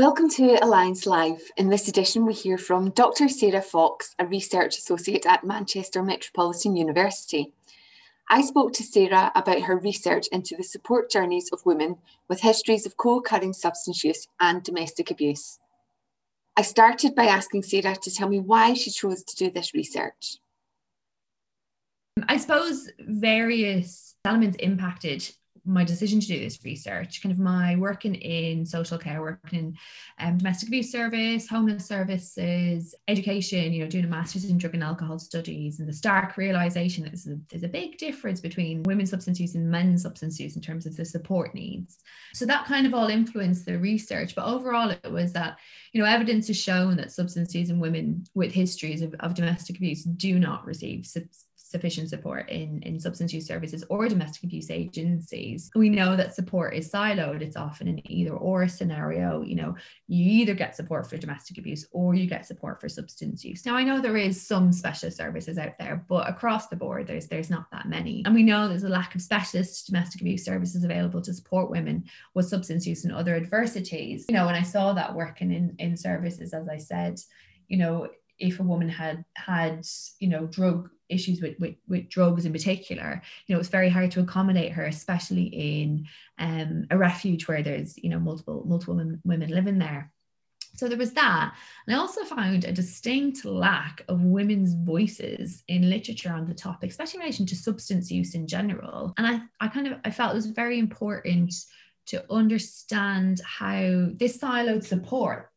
Welcome to Alliance Live. In this edition, we hear from Dr. Sarah Fox, a research associate at Manchester Metropolitan University. I spoke to Sarah about her research into the support journeys of women with histories of co occurring substance use and domestic abuse. I started by asking Sarah to tell me why she chose to do this research. I suppose various elements impacted my decision to do this research, kind of my working in social care, working in um, domestic abuse service, homeless services, education, you know, doing a master's in drug and alcohol studies, and the stark realization that there's a, there's a big difference between women's substance use and men's substance use in terms of the support needs. So that kind of all influenced the research. But overall, it was that, you know, evidence has shown that substance use in women with histories of, of domestic abuse do not receive sufficient support in, in substance use services or domestic abuse agencies. We know that support is siloed. It's often an either or scenario. You know, you either get support for domestic abuse or you get support for substance use. Now I know there is some specialist services out there, but across the board there's there's not that many. And we know there's a lack of specialist domestic abuse services available to support women with substance use and other adversities. You know, when I saw that working in, in services, as I said, you know, if a woman had had, you know, drug issues with, with, with drugs in particular, you know, it's very hard to accommodate her, especially in um, a refuge where there's, you know, multiple multiple women, women living there. So there was that. And I also found a distinct lack of women's voices in literature on the topic, especially in relation to substance use in general. And I, I kind of I felt it was very important to understand how this siloed support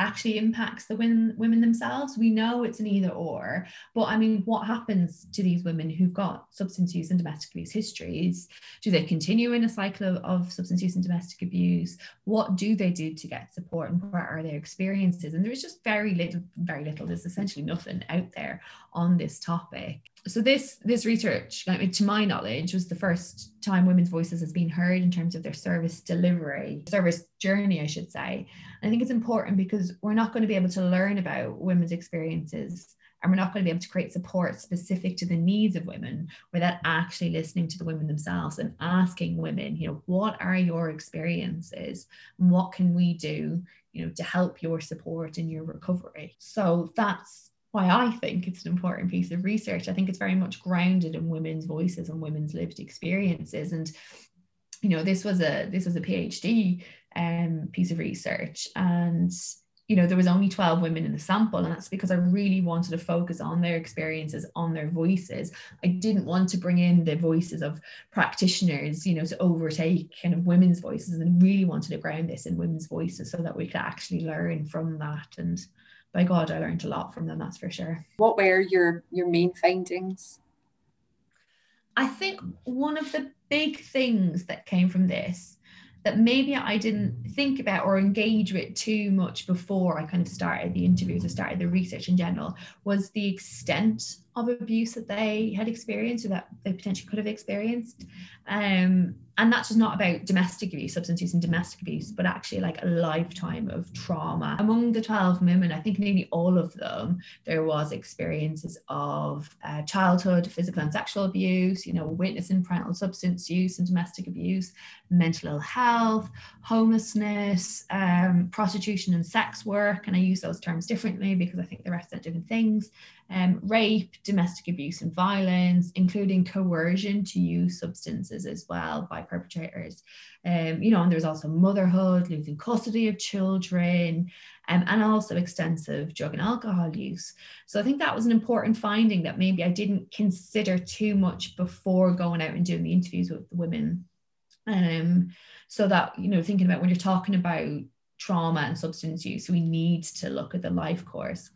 actually impacts the women women themselves. We know it's an either or but i mean what happens to these women who've got substance use and domestic abuse histories? Do they continue in a cycle of, of substance use and domestic abuse? What do they do to get support and what are their experiences? And there's just very little very little. There's essentially nothing out there on this topic. So this this research to my knowledge was the first time women's voices has been heard in terms of their service delivery service journey i should say. And i think it's important because we're not going to be able to learn about women's experiences and we're not going to be able to create support specific to the needs of women without actually listening to the women themselves and asking women you know what are your experiences? And what can we do you know to help your support in your recovery? So that's why I think it's an important piece of research. I think it's very much grounded in women's voices and women's lived experiences. And you know, this was a this was a PhD um, piece of research, and you know there was only 12 women in the sample and that's because i really wanted to focus on their experiences on their voices i didn't want to bring in the voices of practitioners you know to overtake kind of women's voices and really wanted to ground this in women's voices so that we could actually learn from that and by God, I learned a lot from them, that's for sure. What were your your main findings? I think one of the big things that came from this that maybe I didn't think about or engage with too much before I kind of started the interviews or started the research in general was the extent of abuse that they had experienced or that they potentially could have experienced. Um, and that's just not about domestic abuse, substance use and domestic abuse, but actually like a lifetime of trauma. Among the 12 women, I think nearly all of them, there was experiences of uh, childhood physical and sexual abuse, you know, witnessing parental substance use and domestic abuse, mental ill health, homelessness, um, prostitution and sex work. And I use those terms differently because I think they represent different things um, rape, domestic abuse, and violence, including coercion to use substances as well by perpetrators. Um, you know, and there's also motherhood, losing custody of children, um, and also extensive drug and alcohol use. So I think that was an important finding that maybe I didn't consider too much before going out and doing the interviews with the women. Um, so that, you know, thinking about when you're talking about trauma and substance use, we need to look at the life course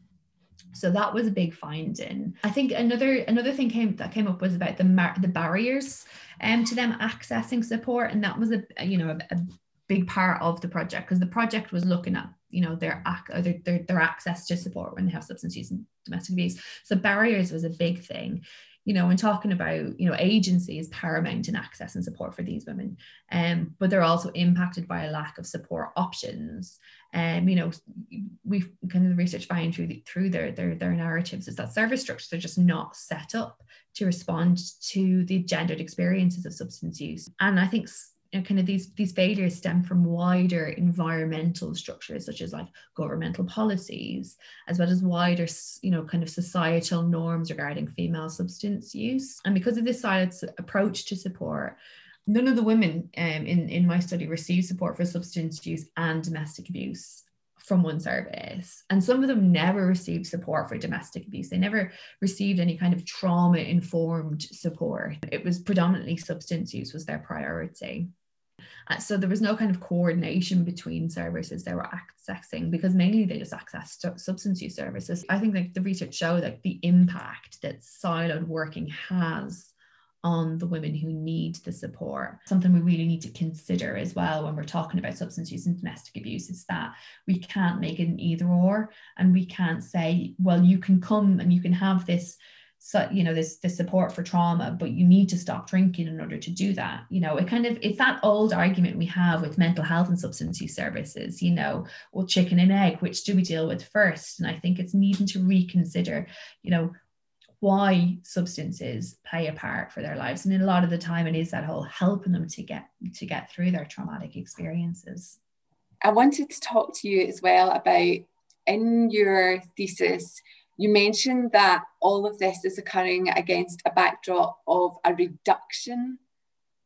so that was a big finding. I think another another thing came that came up was about the mar- the barriers um, to them accessing support, and that was a you know a, a big part of the project because the project was looking at you know their, their, their their access to support when they have substance use and domestic abuse. So barriers was a big thing you know, when talking about, you know, agency is paramount in access and support for these women, um, but they're also impacted by a lack of support options. Um, you know, we've kind of the research find through the, through their, their their narratives is that service structures are just not set up to respond to the gendered experiences of substance use. And I think you know, kind of these these failures stem from wider environmental structures such as like governmental policies as well as wider you know kind of societal norms regarding female substance use and because of this silent approach to support none of the women um, in in my study received support for substance use and domestic abuse from one service. And some of them never received support for domestic abuse. They never received any kind of trauma informed support. It was predominantly substance use was their priority. Uh, so there was no kind of coordination between services they were accessing because mainly they just accessed substance use services. I think like the research showed like the impact that siloed working has on the women who need the support. Something we really need to consider as well when we're talking about substance use and domestic abuse is that we can't make it an either or, and we can't say, well, you can come and you can have this so you know this this support for trauma but you need to stop drinking in order to do that. You know it kind of it's that old argument we have with mental health and substance use services you know well chicken and egg which do we deal with first? And i think it's needing to reconsider you know why substances play a part for their lives. And a lot of the time it is that whole helping them to get to get through their traumatic experiences. I wanted to talk to you as well about in your thesis you mentioned that all of this is occurring against a backdrop of a reduction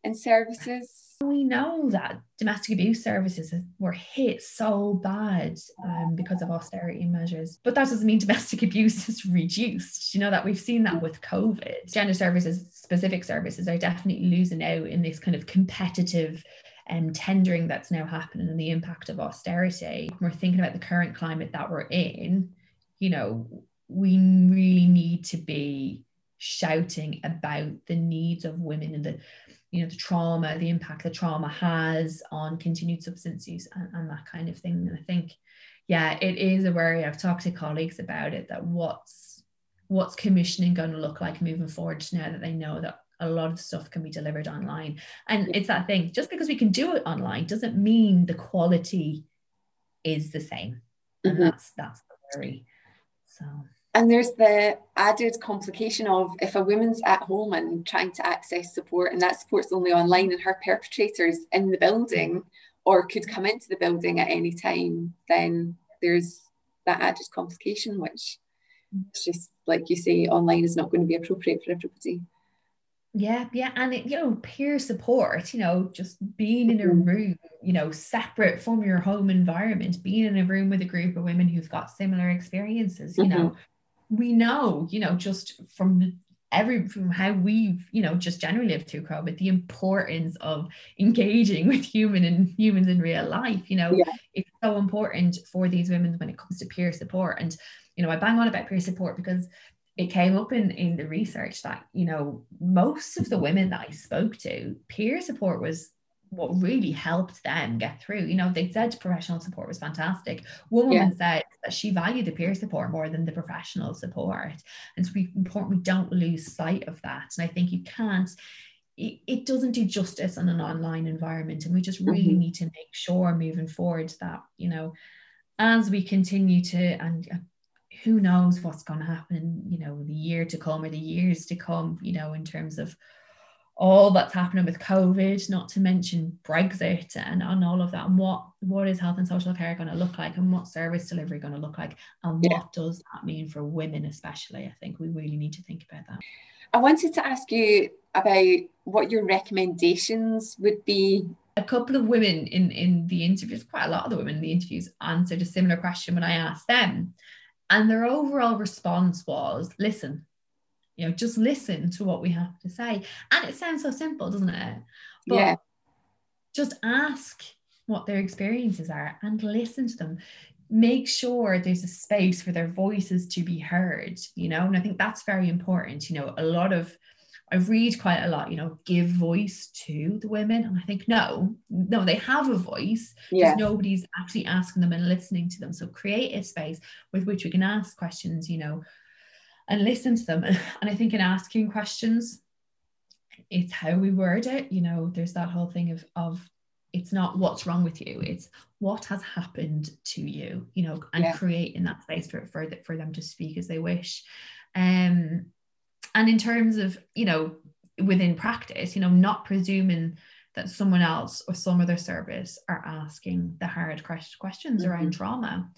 in services we know that domestic abuse services were hit so bad um, because of austerity measures, but that doesn't mean domestic abuse is reduced. You know that we've seen that with COVID. Gender services, specific services, are definitely losing out in this kind of competitive um, tendering that's now happening and the impact of austerity. We're thinking about the current climate that we're in, you know, we really need to be shouting about the needs of women and the you know the trauma the impact the trauma has on continued substance use and, and that kind of thing. And i think yeah it is a worry. I've talked to colleagues about it that what's what's commissioning going to look like moving forward now that they know that a lot of stuff can be delivered online. And it's that thing just because we can do it online doesn't mean the quality is the same. And mm-hmm. that's that's the worry. So and there's the added complication of if a woman's at home and trying to access support, and that support's only online, and her perpetrator's in the building or could come into the building at any time, then there's that added complication, which is just like you say, online is not going to be appropriate for everybody. Yeah, yeah, and it, you know, peer support, you know, just being in a mm-hmm. room, you know, separate from your home environment, being in a room with a group of women who've got similar experiences, you mm-hmm. know, we know, you know, just from every from how we've you know just generally lived through covid the importance of engaging with human and humans in real life you know yeah. it's so important for these women when it comes to peer support and you know i bang on about peer support because it came up in in the research that you know most of the women that i spoke to peer support was what really helped them get through. You know, they said professional support was fantastic. One woman yeah. said she valued the peer support more than the professional support. And it's really important we don't lose sight of that. And I think you can't, it, it doesn't do justice in an online environment. And we just really mm-hmm. need to make sure moving forward that, you know, as we continue to, and uh, who knows what's going to happen, you know, the year to come or the years to come, you know, in terms of all that's happening with COVID, not to mention Brexit and, and all of that. And what what is health and social care going to look like and what service delivery going to look like? And yeah. what does that mean for women, especially? I think we really need to think about that. I wanted to ask you about what your recommendations would be. A couple of women in, in the interviews, quite a lot of the women in the interviews answered a similar question when I asked them. And their overall response was listen, you know just listen to what we have to say and it sounds so simple doesn't it but yeah just ask what their experiences are and listen to them make sure there's a space for their voices to be heard you know and i think that's very important you know a lot of I read quite a lot, you know, give voice to the women. And I think, no, no, they have a voice. Yeah. Nobody's actually asking them and listening to them. So create a space with which we can ask questions, you know, and listen to them. And I think in asking questions, it's how we word it. You know, there's that whole thing of of it's not what's wrong with you, it's what has happened to you, you know, and yeah. creating that space for, for, for them to speak as they wish. Um, and in terms of, you know, within practice, you know, not presuming that someone else or some other service are asking the hard questions mm-hmm. around trauma.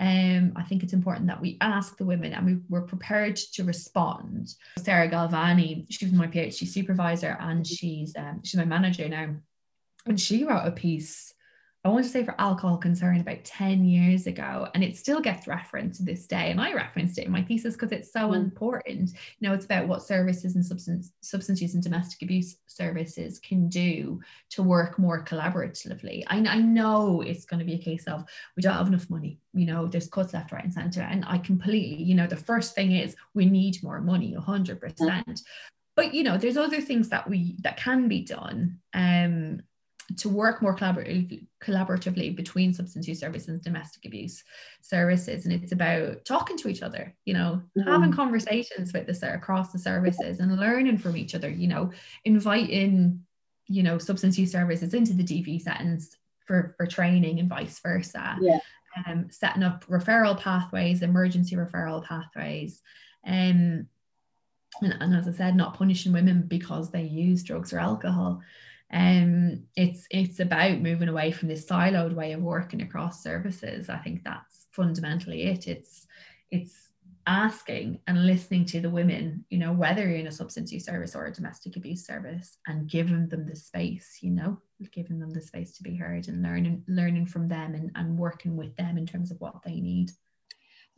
Um, I think it's important that we ask the women and we were prepared to respond. Sarah Galvani, she's my PhD supervisor and she's um, she's my manager now. And she wrote a piece I want to say for alcohol concern about 10 years ago, and it still gets referenced to this day. And I referenced it in my thesis because it's so mm. important. You know, it's about what services and substance substance use and domestic abuse services can do to work more collaboratively. I, I know it's going to be a case of we don't have enough money, you know, there's cuts left, right, and center. And I completely, you know, the first thing is we need more money, 100%. Mm. But you know, there's other things that we that can be done. Um, to work more collaboratively, collaboratively between substance use services and domestic abuse services. And it's about talking to each other you know mm-hmm. having conversations with this across the services and learning from each other you know inviting you know substance use services into the dv settings for for training and vice versa. Yeah. Um, setting up referral pathways emergency referral pathways. Um, and, and as i said not punishing women because they use drugs or alcohol um, it's it's about moving away from this siloed way of working across services. I think that's fundamentally it. It's it's asking and listening to the women, you know, whether you're in a substance use service or a domestic abuse service, and giving them the space, you know, giving them the space to be heard and learning learning from them and, and working with them in terms of what they need.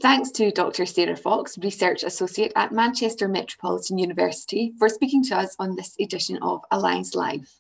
Thanks to Dr. Sarah Fox, Research Associate at Manchester Metropolitan University, for speaking to us on this edition of Alliance Live.